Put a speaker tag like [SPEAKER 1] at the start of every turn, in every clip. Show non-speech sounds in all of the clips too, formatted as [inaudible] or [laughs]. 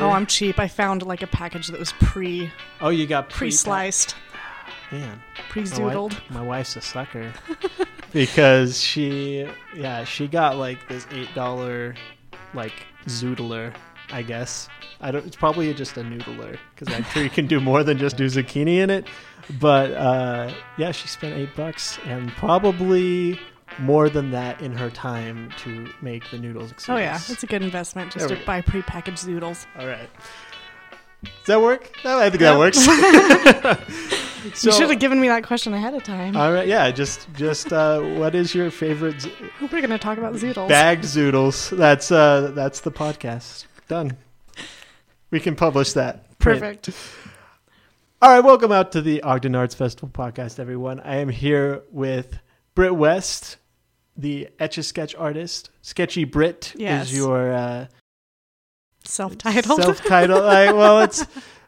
[SPEAKER 1] Oh, I'm cheap. I found like a package that was pre
[SPEAKER 2] oh, you got pre
[SPEAKER 1] pre-sliced,
[SPEAKER 2] Man,
[SPEAKER 1] pre
[SPEAKER 2] my,
[SPEAKER 1] zoodled.
[SPEAKER 2] wife, my wife's a sucker [laughs] because she, yeah, she got like this eight dollar, like zoodler, I guess. I don't. It's probably just a noodler because I'm sure you can do more than just do [laughs] zucchini in it. But uh, yeah, she spent eight bucks and probably more than that in her time to make the noodles.
[SPEAKER 1] Oh yeah, it's a good investment just to
[SPEAKER 2] we
[SPEAKER 1] buy pre-packaged zoodles.
[SPEAKER 2] All right. Does that work? No, I think
[SPEAKER 1] Yep.
[SPEAKER 2] that works. [laughs] so,
[SPEAKER 1] you should have given me that question ahead of time.
[SPEAKER 2] All right, yeah. Just, just, uh, what is your favorite z-
[SPEAKER 1] We're going to talk about zoodles.
[SPEAKER 2] bagged zoodles? That's, uh, that's the podcast. Done. We can publish that.
[SPEAKER 1] Perfect.
[SPEAKER 2] All right, welcome out to the Ogden Arts Festival podcast, everyone. I am here with Britt West, the Etch a Sketch artist. Sketchy Brit
[SPEAKER 1] Yes.
[SPEAKER 2] is your uh,
[SPEAKER 1] Self-titled.
[SPEAKER 2] self-titled. [laughs] like, well, it's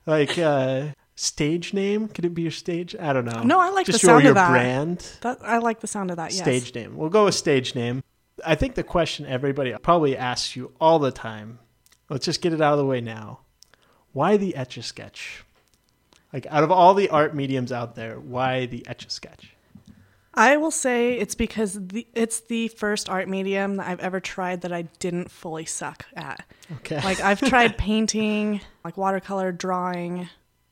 [SPEAKER 2] like uh, stage name. Could it be your stage? I don't know.
[SPEAKER 1] no, I like
[SPEAKER 2] just
[SPEAKER 1] the
[SPEAKER 2] your,
[SPEAKER 1] sound
[SPEAKER 2] your
[SPEAKER 1] of that.
[SPEAKER 2] brand.
[SPEAKER 1] That I like the sound of that. Yes.
[SPEAKER 2] Stage name. We'll go with stage name. I think the question everybody probably asks you all the time. Let's just get it out of the way now. Why the Etch a Sketch? Like out of all the art mediums out there, why the Etch a Sketch?
[SPEAKER 1] I will say it's because the, it's the first art medium that I've ever tried that I didn't fully suck at.
[SPEAKER 2] Okay.
[SPEAKER 1] Like I've [laughs] tried painting, like watercolor, drawing.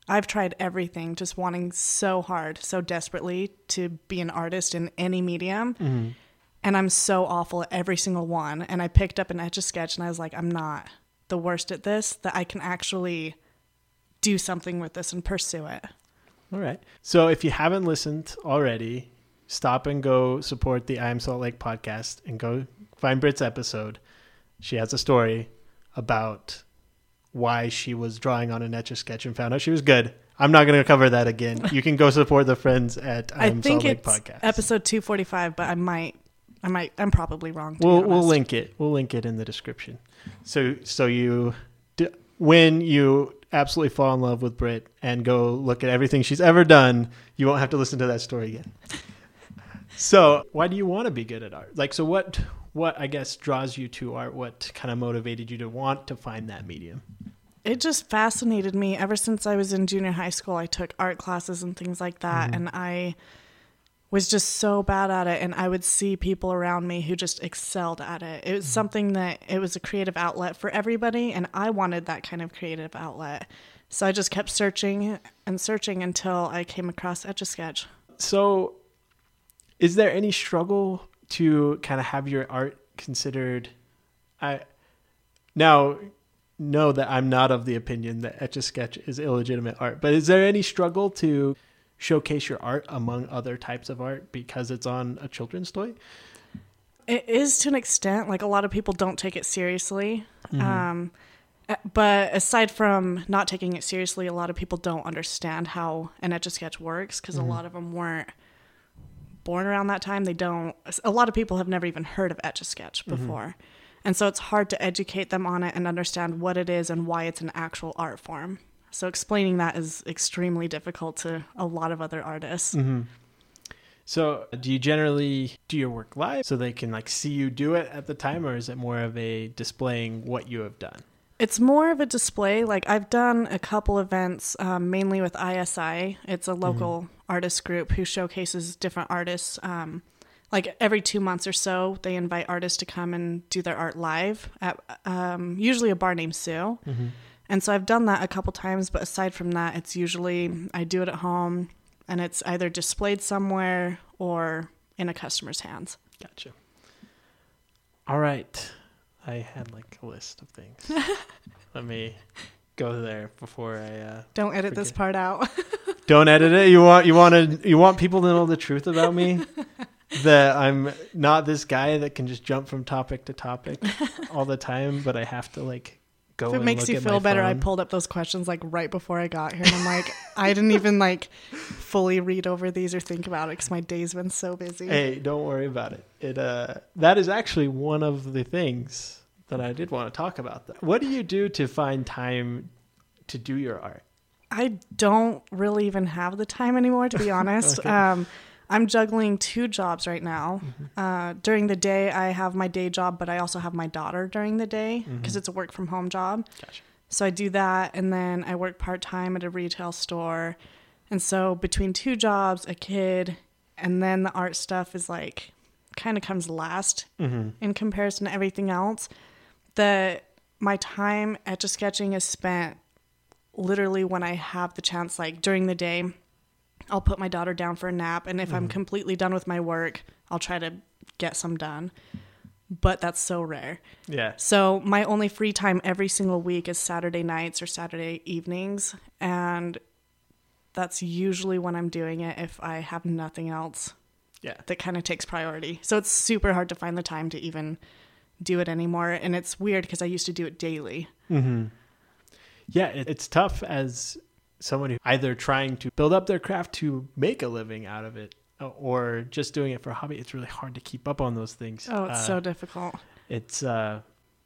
[SPEAKER 1] I've tried everything, just wanting so hard, so desperately to be an artist in any medium.
[SPEAKER 2] Mm-hmm.
[SPEAKER 1] And I'm so awful at every single one. And I picked up an etch a sketch and I was like, I'm not the worst at this, that I can actually do something with this and pursue it.
[SPEAKER 2] All right. So if you haven't listened already, stop and go support the I Am Salt Lake podcast and go find Britt's episode. She has a story about why she was drawing on an etch a sketch and found out she was good. I'm not going to cover that again. [laughs] You can go support the friends at I
[SPEAKER 1] I
[SPEAKER 2] Am Salt Lake
[SPEAKER 1] it's
[SPEAKER 2] podcast.
[SPEAKER 1] episode 245, but I might, I might, I'm probably wrong.
[SPEAKER 2] We'll we'll link it. We'll link it in the description. So so you d- when you absolutely fall in love with Brit and go look at everything she's ever done, you won't have to listen to that story again. So [laughs] why do you want to be good at art? Like so what what I guess draws you to art? What kind of motivated you to want to find that medium?
[SPEAKER 1] It just fascinated me ever since I was in junior high school. I took art classes and things like that,
[SPEAKER 2] Mm-hmm.
[SPEAKER 1] and I was just so bad at it. And I would see people around me who just excelled at it. It was
[SPEAKER 2] Mm-hmm.
[SPEAKER 1] something that it was a creative outlet for everybody, and I wanted that kind of creative outlet. So I just kept searching and searching until I came across Etch a Sketch.
[SPEAKER 2] So, is there any struggle to kind of have your art considered? I now know that I'm not of the opinion that Etch a Sketch is illegitimate art, but is there any struggle to showcase your art among other types of art because it's on a children's toy?
[SPEAKER 1] It is to an extent. Like a lot of people don't take it seriously.
[SPEAKER 2] Mm-hmm.
[SPEAKER 1] Um, uh, but aside from not taking it seriously, a lot of people don't understand how an etch a sketch works because
[SPEAKER 2] Mm-hmm.
[SPEAKER 1] a lot of them weren't born around that time. They don't. A lot of people have never even heard of etch a sketch
[SPEAKER 2] Mm-hmm.
[SPEAKER 1] before, and so it's hard to educate them on it and understand what it is and why it's an actual art form. So explaining that is extremely difficult to a lot of other artists.
[SPEAKER 2] Mm-hmm. So, do you generally do your work live so they can like see you do it at the time, or is it more of a displaying what you have done?
[SPEAKER 1] It's more of a display. Like I've done a couple events, um, mainly with ISI. It's a local artist group who showcases different artists. Um, like every two months or so, they invite artists to come and do their art live at um, usually a bar named Sue. And so I've done that a couple times, but aside from that, it's usually I do it at home and it's either displayed somewhere or in a customer's hands.
[SPEAKER 2] Gotcha. All right. I had like a list of things. [laughs] Let me go there before I uh
[SPEAKER 1] Don't edit this part out. [laughs]
[SPEAKER 2] don't edit it. You want you want to you want people to know the truth about me? [laughs] that I'm not this guy that can just jump from topic to topic all the time, but I have to like go
[SPEAKER 1] If it makes you feel better, I pulled up those questions like right before I got here, and I'm like, I didn't even like fully read over these or think about it because my day's been so busy.
[SPEAKER 2] Hey, don't worry about it. It uh that is actually one of the things that I did want to talk about. What do you do to find time to do your art?
[SPEAKER 1] I don't really even have the time anymore, to be [laughs] honest.
[SPEAKER 2] Okay.
[SPEAKER 1] um, I'm juggling two jobs right now.
[SPEAKER 2] Mm-hmm.
[SPEAKER 1] Uh, during the day, I have my day job, but I also have my daughter during the day because
[SPEAKER 2] Mhm.
[SPEAKER 1] it's a work from home job.
[SPEAKER 2] Gotcha.
[SPEAKER 1] So I do that and then I work part time at a retail store. And so between two jobs, a kid, and then the art stuff is like kind of comes last in comparison to everything else. That my time etch a sketching is spent literally when I have the chance, like during the day, I'll put my daughter down for a nap. And if I'm completely done with my work, I'll try to get some done. But that's so rare.
[SPEAKER 2] Yeah.
[SPEAKER 1] So my only free time every single week is Saturday nights or Saturday evenings. And that's usually when I'm doing it if I have nothing else
[SPEAKER 2] Yeah.
[SPEAKER 1] that kind of takes priority. So it's super hard to find the time to even do it anymore. And it's weird because I used to do it daily.
[SPEAKER 2] Hmm. Yeah, it's tough as someone who either trying to build up their craft to make a living out of it uh, or just doing it for a hobby. It's really hard to keep up on those things.
[SPEAKER 1] Oh, it's
[SPEAKER 2] Uh,
[SPEAKER 1] so difficult.
[SPEAKER 2] It's uh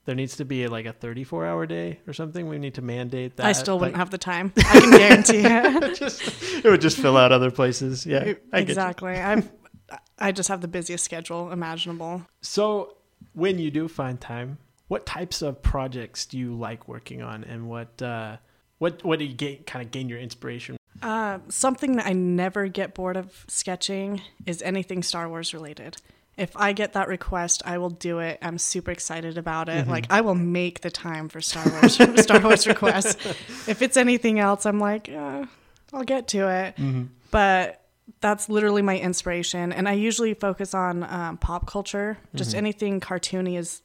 [SPEAKER 2] there needs to be like a 34 hour day or something. We need to mandate that.
[SPEAKER 1] I still wouldn't have the time. I can guarantee [laughs] it.
[SPEAKER 2] just it would just fill out other places. Yeah. I
[SPEAKER 1] exactly. I've I just have the busiest schedule imaginable.
[SPEAKER 2] So, when you do find time, what types of projects do you like working on and what uh what what do you gain kind of gain your inspiration?
[SPEAKER 1] Uh, something that I never get bored of sketching is anything Star Wars related. If I get that request, I will do it. I'm super excited about it. Like I will make the time for Star Wars [laughs] Star Wars requests. If it's anything else, I'm like, uh, I'll get to it. But that's literally my inspiration, and I usually focus on um, pop culture. Just anything cartoony is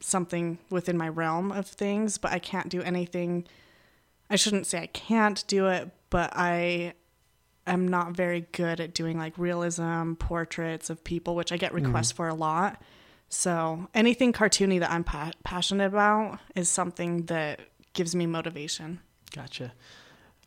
[SPEAKER 1] something within my realm of things, but I can't do anything. I shouldn't say I can't do it, but I am not very good at doing like realism portraits of people, which I get mm-hmm. requests for a lot. So anything cartoony that I'm pa- passionate about is something that gives me motivation.
[SPEAKER 2] Gotcha.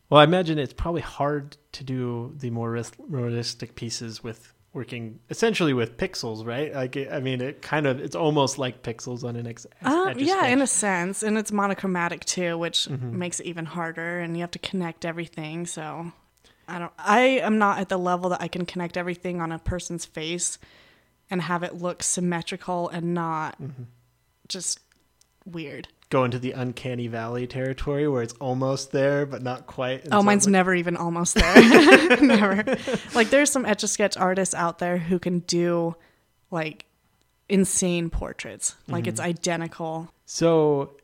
[SPEAKER 2] Well, I imagine it's probably hard to do the more realistic pieces with working essentially with pixels, right? Like, I mean, it kind of it's almost like pixels on an ex.
[SPEAKER 1] Uh, yeah,
[SPEAKER 2] sketch.
[SPEAKER 1] in a sense, and it's monochromatic too, which
[SPEAKER 2] Mm-hmm.
[SPEAKER 1] makes it even harder. And you have to connect everything. So I don't. I am not at the level that I can connect everything on a person's face and have it look symmetrical and not
[SPEAKER 2] Mm-hmm.
[SPEAKER 1] just weird.
[SPEAKER 2] Go into the uncanny valley territory where it's almost there but not quite.
[SPEAKER 1] Oh, mine's
[SPEAKER 2] it's like-
[SPEAKER 1] never even almost there. [laughs] [laughs] never. Like there's some etch a sketch artists out there who can do like insane portraits. Like it's
[SPEAKER 2] Mm-hmm.
[SPEAKER 1] identical.
[SPEAKER 2] So,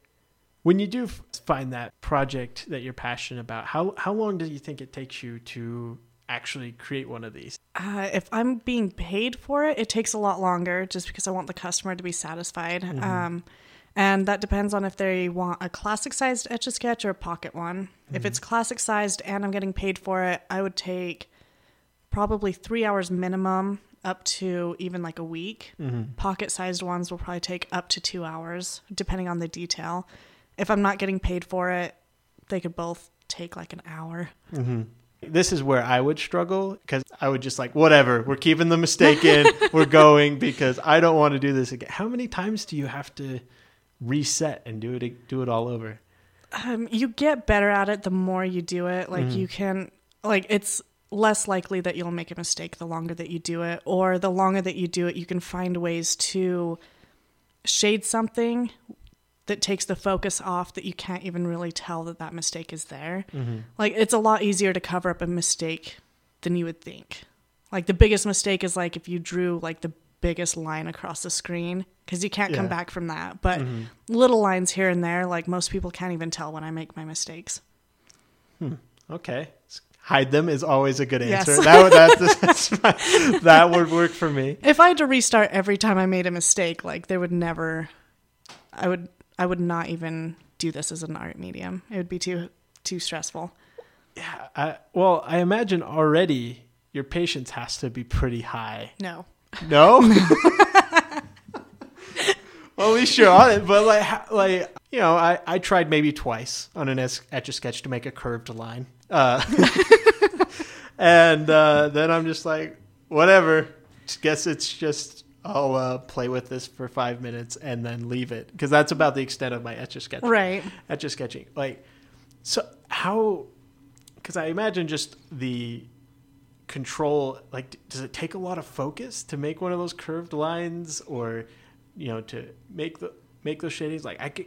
[SPEAKER 2] when you do find that project that you're passionate about, how how long do you think it takes you to actually create one of these?
[SPEAKER 1] Uh, if I'm being paid for it, it takes a lot longer just because I want the customer to be satisfied. Um, and that depends on if they want a classic sized etch a sketch or a pocket one. If mm-hmm. it's classic sized and I'm getting paid for it, I would take probably three hours minimum up to even like a week. Mm-hmm. Pocket sized ones will probably take up to two hours, depending on the detail. If I'm not getting paid for it, they could both take like an hour. Mm-hmm.
[SPEAKER 2] This is where I would struggle because I would just like, whatever, we're keeping the mistake in, [laughs] we're going because I don't want to do this again. How many times do you have to reset and do it do it all over?
[SPEAKER 1] Um, you get better at it the more you do it. Like you can, like it's less likely that you'll make a mistake the longer that you do it, or the longer that you do it, you can find ways to shade something that takes the focus off that you can't even really tell that that mistake is there. Like it's a lot easier to cover up a mistake than you would think. Like the biggest mistake is like if you drew like the biggest line across the screen because you can't come back from that. But mm-hmm. little lines here and there, like most people can't even tell when I make my mistakes. Hmm.
[SPEAKER 2] Okay. Hide them is always a good
[SPEAKER 1] Yes.
[SPEAKER 2] answer. That would that, [laughs] that's fine. that would work for me.
[SPEAKER 1] If I had to restart every time I made a mistake, like there would never, I would, I would not even do this as an art medium. It would be too, too stressful.
[SPEAKER 2] Yeah. I, well, I imagine already your patience has to be pretty high.
[SPEAKER 1] No.
[SPEAKER 2] No. [laughs] well, at least you're on it, but like, like you know, I, I tried maybe twice on an etch a sketch to make a curved line, uh, [laughs] and uh, then I'm just like, whatever. Guess it's just I'll uh, play with this for five minutes and then leave it because that's about the extent of my etch a sketch.
[SPEAKER 1] Right.
[SPEAKER 2] Etch a sketching, like, so how? Because I imagine just the control like does it take a lot of focus to make one of those curved lines or you know to make the make those shadings like i could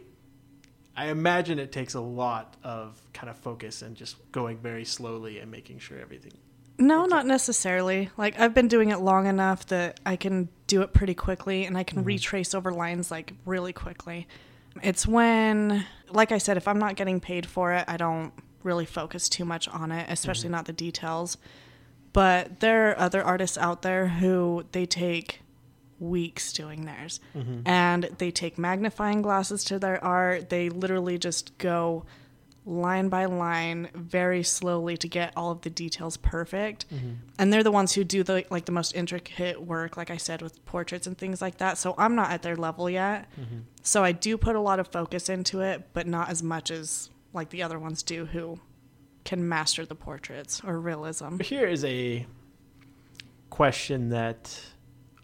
[SPEAKER 2] I imagine it takes a lot of kind of focus and just going very slowly and making sure everything.
[SPEAKER 1] No, not necessarily. Like I've been doing it long enough that I can do it pretty quickly and I can mm-hmm. retrace over lines like really quickly. It's when like I said if I'm not getting paid for it, I don't really focus too much on it, especially mm-hmm. not the details. But there are other artists out there who they take weeks doing theirs. Mm-hmm. And they take magnifying glasses to their art. They literally just go line by line very slowly to get all of the details perfect. Mm-hmm. And they're the ones who do the like the most intricate work like I said with portraits and things like that. So I'm not at their level yet. Mm-hmm. So I do put a lot of focus into it, but not as much as like the other ones do who can master the portraits or realism.
[SPEAKER 2] Here is a question that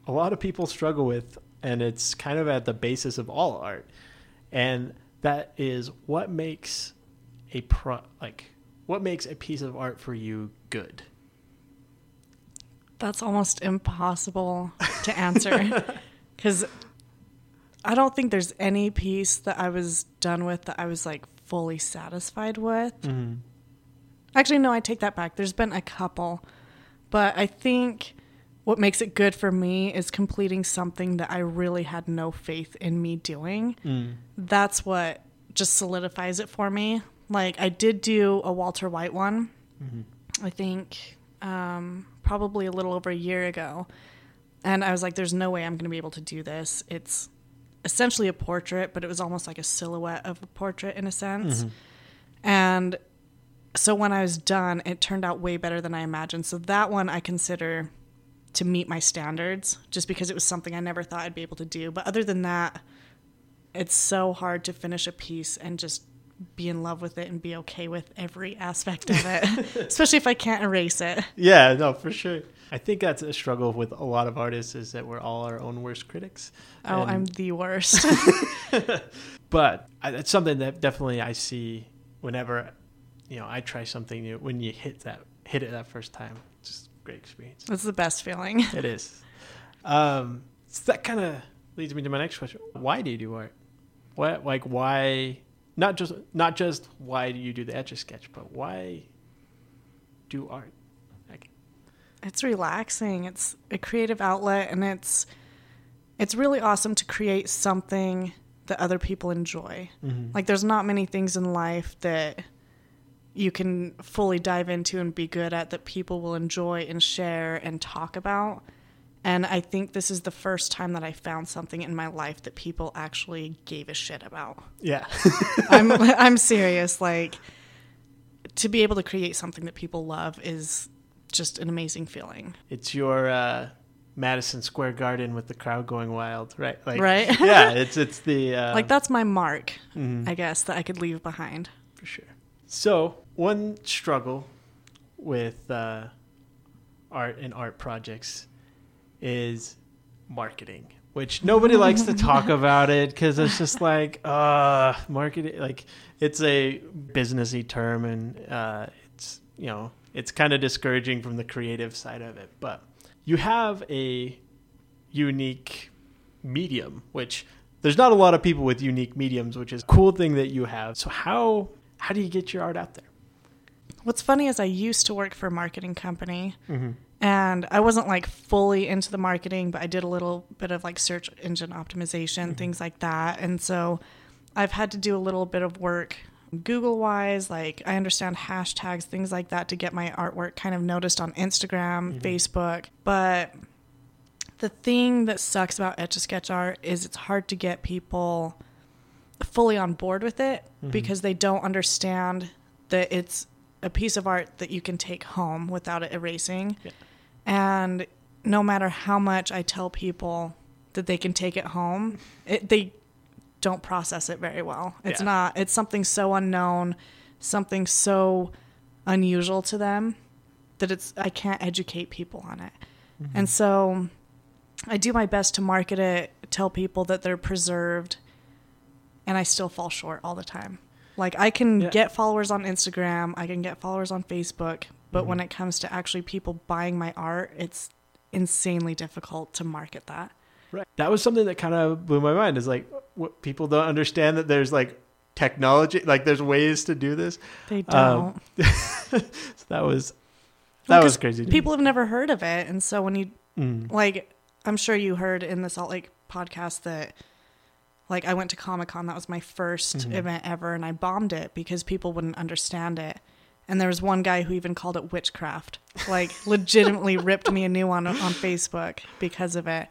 [SPEAKER 2] a lot of people struggle with, and it's kind of at the basis of all art, and that is what makes a pro like what makes a piece of art for you good.
[SPEAKER 1] That's almost impossible to answer [laughs] because I don't think there's any piece that I was done with that I was like fully satisfied with. Mm-hmm. Actually, no, I take that back. There's been a couple, but I think what makes it good for me is completing something that I really had no faith in me doing. Mm. That's what just solidifies it for me. Like, I did do a Walter White one, mm-hmm. I think um, probably a little over a year ago. And I was like, there's no way I'm going to be able to do this. It's essentially a portrait, but it was almost like a silhouette of a portrait in a sense. Mm-hmm. And so when I was done, it turned out way better than I imagined. So that one I consider to meet my standards just because it was something I never thought I'd be able to do. But other than that, it's so hard to finish a piece and just be in love with it and be okay with every aspect of it, [laughs] especially if I can't erase it.
[SPEAKER 2] Yeah, no, for sure. I think that's a struggle with a lot of artists is that we're all our own worst critics.
[SPEAKER 1] Oh,
[SPEAKER 2] And-
[SPEAKER 1] I'm the worst. [laughs]
[SPEAKER 2] but uh, it's something that definitely I see whenever you know I try something new. When you hit that hit it that first time, it's just great experience.
[SPEAKER 1] That's the best feeling. [laughs]
[SPEAKER 2] It is. Um, so that kind of leads me to my next question. Why do you do art? What like why? Not just not just why do you do the etch a sketch, but why do art? Like,
[SPEAKER 1] it's relaxing. It's a creative outlet and it's it's really awesome to create something that other people enjoy. Like there's not many things in life that you can fully dive into and be good at that people will enjoy and share and talk about. And I think this is the first time that I found something in my life that people actually gave a shit about.
[SPEAKER 2] yeah, [laughs]
[SPEAKER 1] I'm [laughs] I'm serious. Like to be able to create something that people love is just an amazing feeling.
[SPEAKER 2] it's your uh, Madison Square Garden with the crowd going wild, right? Like,
[SPEAKER 1] Right. [laughs]
[SPEAKER 2] yeah, it's it's the uh,
[SPEAKER 1] like that's my mark,
[SPEAKER 2] mhm.
[SPEAKER 1] I guess, that I could leave behind.
[SPEAKER 2] for sure. So one struggle with uh, art and art projects is marketing, which nobody likes to talk [laughs] about it because it's just like uh, marketing. Like it's a businessy term, and uh, it's you know it's kind of discouraging from the creative side of it. But you have a unique medium, which there's not a lot of people with unique mediums, which is a cool thing that you have. So how how do you get your art out there?
[SPEAKER 1] What's funny is I used to work for a marketing company
[SPEAKER 2] Mm-hmm.
[SPEAKER 1] and I wasn't like fully into the marketing, but I did a little bit of like search engine optimization, mm-hmm. things like that. And so I've had to do a little bit of work Google wise, like I understand hashtags, things like that to get my artwork kind of noticed on Instagram, mm-hmm. Facebook. But the thing that sucks about Etch a Sketch art is it's hard to get people fully on board with it mm-hmm. because they don't understand that it's a piece of art that you can take home without it erasing.
[SPEAKER 2] Yeah.
[SPEAKER 1] And no matter how much I tell people that they can take it home, it, they don't process it very well. It's
[SPEAKER 2] Yeah.
[SPEAKER 1] not, it's something so unknown, something so unusual to them that it's, I can't educate people on it. Mm-hmm. And so I do my best to market it, tell people that they're preserved, and I still fall short all the time. Like I can
[SPEAKER 2] Yeah.
[SPEAKER 1] get followers on Instagram, I can get followers on Facebook, but when it comes to actually people buying my art, it's insanely difficult to market that.
[SPEAKER 2] Right. That was something that kind of blew my mind. Is like what people don't understand that there's like technology. Like there's ways to do this.
[SPEAKER 1] They don't.
[SPEAKER 2] Um, [laughs] so that was
[SPEAKER 1] Well,
[SPEAKER 2] that was
[SPEAKER 1] 'cause
[SPEAKER 2] crazy.
[SPEAKER 1] People have never heard of it, and so when you
[SPEAKER 2] Mm.
[SPEAKER 1] like, I'm sure you heard in the Salt Lake podcast that. Like I went to Comic Con, that was my 1st
[SPEAKER 2] Mhm.
[SPEAKER 1] event ever, and I bombed it because people wouldn't understand it. And there was one guy who even called it witchcraft, like [laughs] legitimately ripped me a new one on Facebook because of it.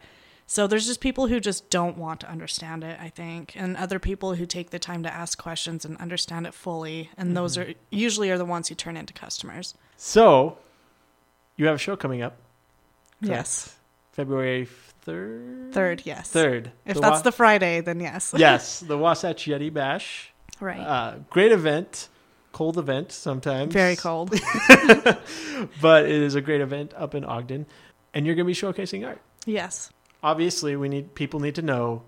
[SPEAKER 1] So there's just people who just don't want to understand it, I think, and other people who take the time to ask questions and understand it fully, and those
[SPEAKER 2] Mm-hmm.
[SPEAKER 1] are usually are the ones who turn into customers.
[SPEAKER 2] So you have a show coming up. correct?
[SPEAKER 1] Yes,
[SPEAKER 2] February third.
[SPEAKER 1] third, yes.
[SPEAKER 2] Third.
[SPEAKER 1] If
[SPEAKER 2] The
[SPEAKER 1] that's
[SPEAKER 2] Wa-
[SPEAKER 1] the Friday, then yes. [laughs]
[SPEAKER 2] yes, the Wasatch Yeti Bash.
[SPEAKER 1] right.
[SPEAKER 2] Uh, great event, cold event sometimes.
[SPEAKER 1] Very cold. [laughs] [laughs]
[SPEAKER 2] but it is a great event up in Ogden, and you're going to be showcasing art.
[SPEAKER 1] yes.
[SPEAKER 2] Obviously, we need people need to know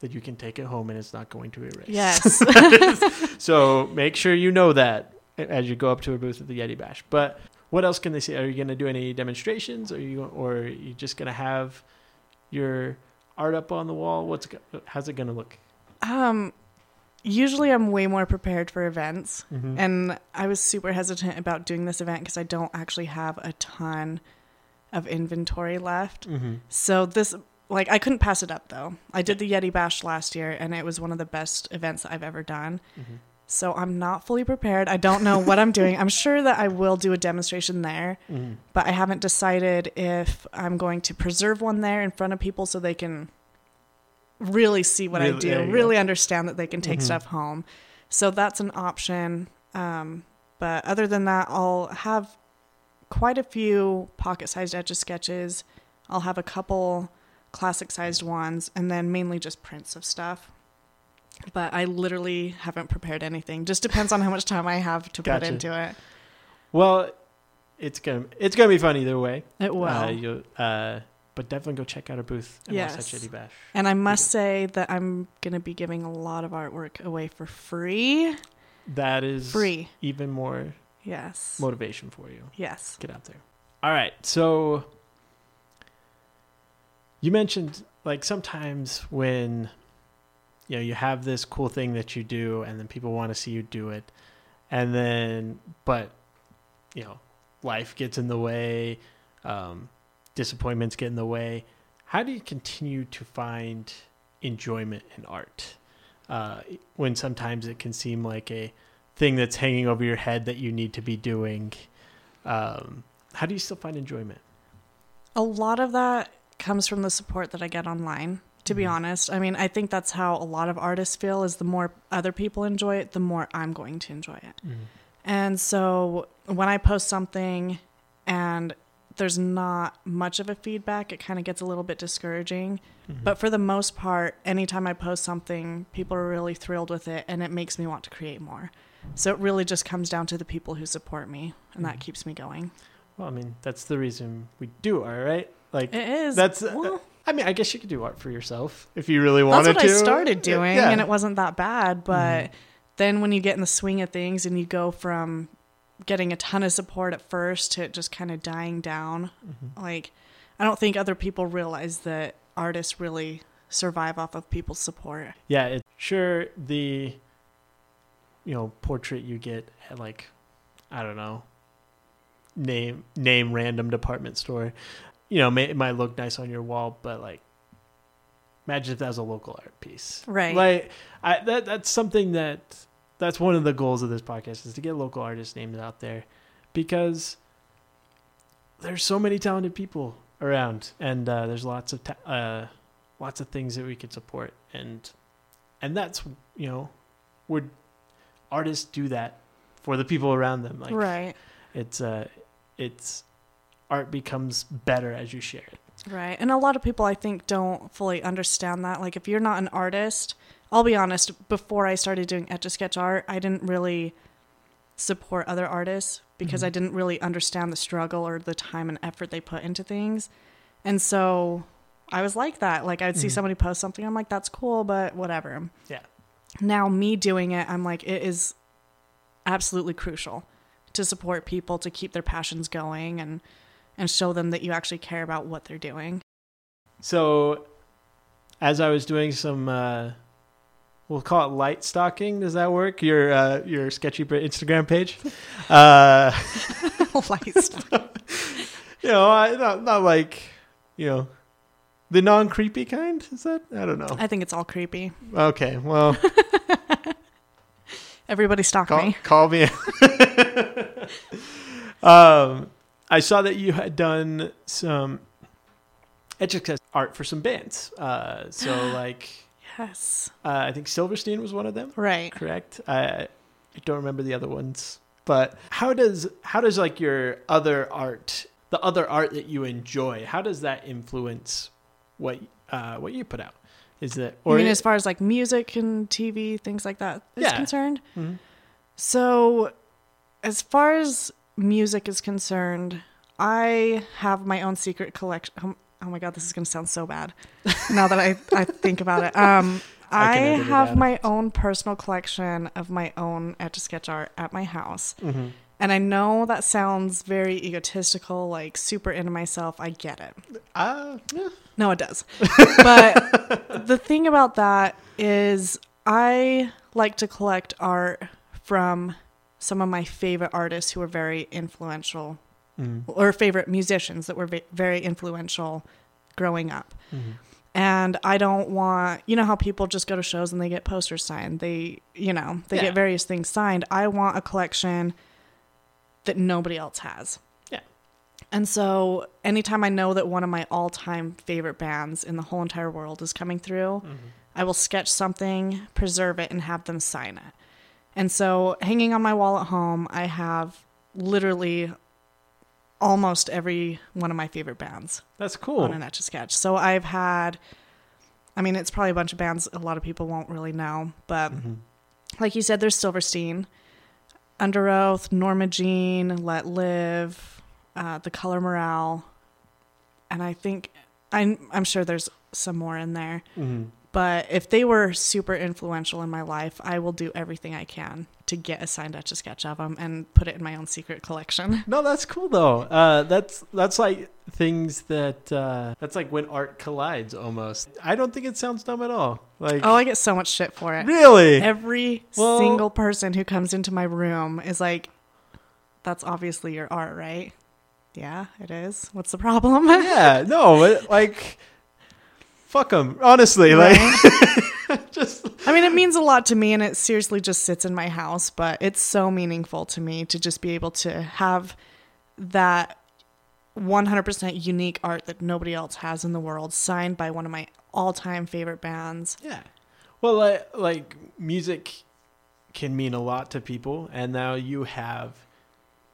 [SPEAKER 2] that you can take it home and it's not going to erase.
[SPEAKER 1] Yes.
[SPEAKER 2] So make sure you know that as you go up to a booth at the Yeti Bash. But what else can they see? Are you going to do any demonstrations? Are you or are you just going to have your art up on the wall? What's how's it going to look?
[SPEAKER 1] um, usually I'm way more prepared for events.
[SPEAKER 2] Mhm.
[SPEAKER 1] And I was super hesitant about doing this event because I don't actually have a ton of inventory left.
[SPEAKER 2] Mhm.
[SPEAKER 1] So this like I couldn't pass it up though. I did the Yeti Bash last year and it was one of the best events I've ever done.
[SPEAKER 2] Mhm.
[SPEAKER 1] So I'm not fully prepared. I don't know what I'm doing. I'm sure that I will do a demonstration there,
[SPEAKER 2] Mhm.
[SPEAKER 1] but I haven't decided if I'm going to preserve one there in front of people so they can really see what I
[SPEAKER 2] Really- there
[SPEAKER 1] do,
[SPEAKER 2] you
[SPEAKER 1] really understand that they can take
[SPEAKER 2] Mhm.
[SPEAKER 1] stuff home. So that's an option. Um, but other than that, I'll have quite a few pocket sized etch a sketches. I'll have a couple classic sized ones and then mainly just prints of stuff. But I literally haven't prepared anything. Just depends on how much time I have to
[SPEAKER 2] Gotcha.
[SPEAKER 1] put into it.
[SPEAKER 2] Well, it's gonna it's gonna be fun either way.
[SPEAKER 1] It will.
[SPEAKER 2] Uh, you uh, but definitely go check out our booth at
[SPEAKER 1] Yes.
[SPEAKER 2] Wasatch Yeti Bash.
[SPEAKER 1] And I must say that I'm going to be giving a lot of artwork away for free.
[SPEAKER 2] That is
[SPEAKER 1] Free.
[SPEAKER 2] even more
[SPEAKER 1] Yes.
[SPEAKER 2] motivation for you.
[SPEAKER 1] Yes.
[SPEAKER 2] Get out there. All right. So you mentioned like sometimes when you know you have this cool thing that you do and then people want to see you do it. And then but you know life gets in the way um, disappointments get in the way. How do you continue to find enjoyment in art? Uh, when sometimes it can seem like a thing that's hanging over your head that you need to be doing um, how do you still find enjoyment?
[SPEAKER 1] A lot of that comes from the support that I get online, to be
[SPEAKER 2] Mhm.
[SPEAKER 1] honest. I mean, I think that's how a lot of artists feel is the more other people enjoy it, the more I'm going to enjoy it. And so when I post something and there's not much of a feedback, it kind of gets a little bit discouraging.
[SPEAKER 2] Mhm.
[SPEAKER 1] But for the most part, anytime I post something, people are really thrilled with it and it makes me want to create more. So it really just comes down to the people who support me and that
[SPEAKER 2] Mhm.
[SPEAKER 1] keeps me going.
[SPEAKER 2] well i mean that's the reason we do art right like
[SPEAKER 1] It is.
[SPEAKER 2] That's- uh,
[SPEAKER 1] well,
[SPEAKER 2] i mean i guess you could do art for yourself if you really
[SPEAKER 1] that's
[SPEAKER 2] wanted
[SPEAKER 1] what
[SPEAKER 2] to
[SPEAKER 1] I started doing
[SPEAKER 2] Yeah.
[SPEAKER 1] and it wasn't that bad, but
[SPEAKER 2] Mhm.
[SPEAKER 1] then when you get in the swing of things and you go from getting a ton of support at first to just kind of dying down,
[SPEAKER 2] Mhm.
[SPEAKER 1] like I don't think other people realize that artists really survive off of people's support.
[SPEAKER 2] yeah it, sure the you know portrait you get at like i don't know name name random department store you know may, it might look nice on your wall but like imagine if that was a local art piece
[SPEAKER 1] Right.
[SPEAKER 2] like I, that that's something that that's one of the goals of this podcast is to get local artists' names out there because there's so many talented people around and uh, there's lots of ta- uh, lots of things that we could support and and that's you know would artists do that for the people around them like
[SPEAKER 1] right.
[SPEAKER 2] it's uh it's art becomes better as you share it
[SPEAKER 1] Right. And a lot of people I think don't fully understand that. Like if you're not an artist, I'll be honest, before I started doing etch a sketch art, I didn't really support other artists because
[SPEAKER 2] Mhm.
[SPEAKER 1] I didn't really understand the struggle or the time and effort they put into things. And so I was like that. Like I'd see
[SPEAKER 2] Mhm.
[SPEAKER 1] somebody post something, I'm like, that's cool, but whatever.
[SPEAKER 2] Yeah.
[SPEAKER 1] Now me doing it, I'm like, it is absolutely crucial to support people to keep their passions going and and show them that you actually care about what they're doing.
[SPEAKER 2] So, as I was doing some uh, we'll call it light stalking. Does that work? Your uh, your sketchy Instagram page. [laughs] Uh, [laughs]
[SPEAKER 1] Lice. [laughs]
[SPEAKER 2] you know, I, not not like you know the non creepy kind. Is that? I don't know.
[SPEAKER 1] I think it's all creepy.
[SPEAKER 2] Okay, well,
[SPEAKER 1] Everybody stalk
[SPEAKER 2] call,
[SPEAKER 1] me.
[SPEAKER 2] call me. um, I saw that you had done some etch art for some bands. Uh, so [gasps] like,
[SPEAKER 1] Yes.
[SPEAKER 2] uh, I think Silverstein was one of them.
[SPEAKER 1] Right.
[SPEAKER 2] correct i i don't remember the other ones but how does how does like your other art the other art that you enjoy how does that influence what uh what you put out is that
[SPEAKER 1] I mean, as far as like music and TV, things like that is
[SPEAKER 2] Yeah.
[SPEAKER 1] concerned.
[SPEAKER 2] Mhm.
[SPEAKER 1] So, as far as music is concerned, I have my own secret collection. Oh, oh my god, this is going to sound so bad [laughs] now that I, I think about it. Um,
[SPEAKER 2] I
[SPEAKER 1] I, have my own personal collection of my own etch a sketch art at my house.
[SPEAKER 2] Mhm.
[SPEAKER 1] And I know that sounds very egotistical, like super into myself. I get it.
[SPEAKER 2] uh yeah.
[SPEAKER 1] No, it does. [laughs] but the thing about that is, I like to collect art from some of my favorite artists who were very influential,
[SPEAKER 2] Mhm.
[SPEAKER 1] or favorite musicians that were very influential growing up.
[SPEAKER 2] Mhm.
[SPEAKER 1] And I don't want, you know, how people just go to shows and they get posters signed. They, you know, they
[SPEAKER 2] Yeah.
[SPEAKER 1] get various things signed. I want a collection that nobody else has.
[SPEAKER 2] Yeah.
[SPEAKER 1] And so anytime I know that one of my all time favorite bands in the whole entire world is coming through,
[SPEAKER 2] Mhm.
[SPEAKER 1] I will sketch something, preserve it, and have them sign it. And so hanging on my wall at home, I have literally almost every one of my favorite bands
[SPEAKER 2] that's cool
[SPEAKER 1] on an etch a sketch. So I've had, I mean, it's probably a bunch of bands a lot of people won't really know, but
[SPEAKER 2] Mhm.
[SPEAKER 1] like you said, there's Silverstein, Underoath, Norma Jean, Letlive, uh, The Color Morale, and I think I'm I'm sure there's some more in there.
[SPEAKER 2] Mhm.
[SPEAKER 1] But if they were super influential in my life, I will do everything I can to get a signed etch a sketch of them and put it in my own secret collection. [laughs]
[SPEAKER 2] no that's cool though uh that's that's like things that uh that's like when art collides almost i don't think it sounds dumb at all like
[SPEAKER 1] Oh, I get so much shit for it.
[SPEAKER 2] really
[SPEAKER 1] Every
[SPEAKER 2] Well-
[SPEAKER 1] single person who comes into my room is like, "That's obviously your art, right?" Yeah, it is. What's the problem? [laughs]
[SPEAKER 2] yeah no it, like fuck them honestly like [laughs] just
[SPEAKER 1] I mean, it means a lot to me, and it seriously just sits in my house. But it's so meaningful to me to just be able to have that 100% unique art that nobody else has in the world, signed by one of my all-time favorite bands.
[SPEAKER 2] yeah well like, like music can mean a lot to people and now you have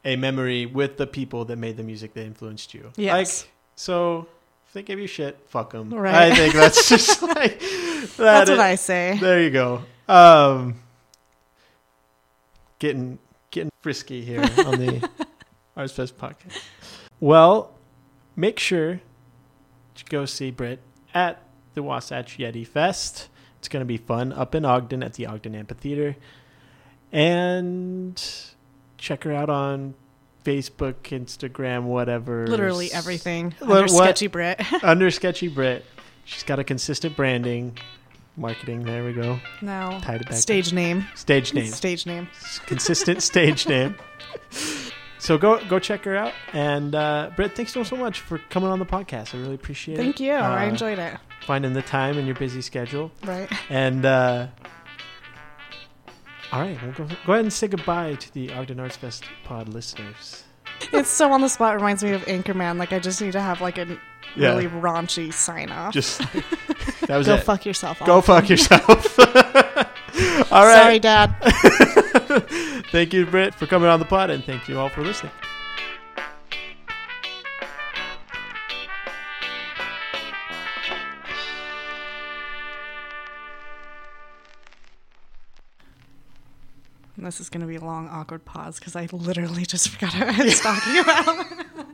[SPEAKER 2] a memory with the people that made the music that influenced you
[SPEAKER 1] Yes.
[SPEAKER 2] like so if they give you shit fuck them
[SPEAKER 1] Right.
[SPEAKER 2] i think that's [laughs] just like that
[SPEAKER 1] That's what I say.
[SPEAKER 2] there you go um getting getting frisky here on the [laughs] Arts Fest podcast. Well, make sure to go see Brit at the Wasatch Yeti Fest. It's going to be fun up in Ogden at the Ogden Amphitheater. And check her out on Facebook, Instagram, whatever.
[SPEAKER 1] Literally everything.
[SPEAKER 2] What-
[SPEAKER 1] Under
[SPEAKER 2] what-
[SPEAKER 1] Sketchy Brit. [laughs]
[SPEAKER 2] Under Sketchy Brit. She's got a consistent branding, marketing. There we go.
[SPEAKER 1] no.
[SPEAKER 2] Tied it back.
[SPEAKER 1] Stage name.
[SPEAKER 2] Stage name.
[SPEAKER 1] Stage name.
[SPEAKER 2] consistent [laughs] stage name. So go go check her out. And uh, Britt, thanks so so much for coming on the podcast. I really appreciate it.
[SPEAKER 1] Thank you. I
[SPEAKER 2] Uh,
[SPEAKER 1] enjoyed it.
[SPEAKER 2] finding the time in your busy schedule.
[SPEAKER 1] Right.
[SPEAKER 2] And uh, all right, we'll go go ahead and say goodbye to the Ogden Arts Fest pod listeners.
[SPEAKER 1] It's so on the spot. Reminds me of Anchorman. Like I just need to have like a
[SPEAKER 2] Yeah.
[SPEAKER 1] really raunchy sign off.
[SPEAKER 2] Just [laughs] that was
[SPEAKER 1] Go
[SPEAKER 2] it.
[SPEAKER 1] fuck yourself.
[SPEAKER 2] Go
[SPEAKER 1] off.
[SPEAKER 2] fuck yourself. [laughs] all right.
[SPEAKER 1] Sorry, Dad. [laughs]
[SPEAKER 2] Thank you, Britt, for coming on the pod, and thank you all for listening.
[SPEAKER 1] This is going to be a long, awkward pause because I literally just forgot [laughs] what I was talking about. [laughs]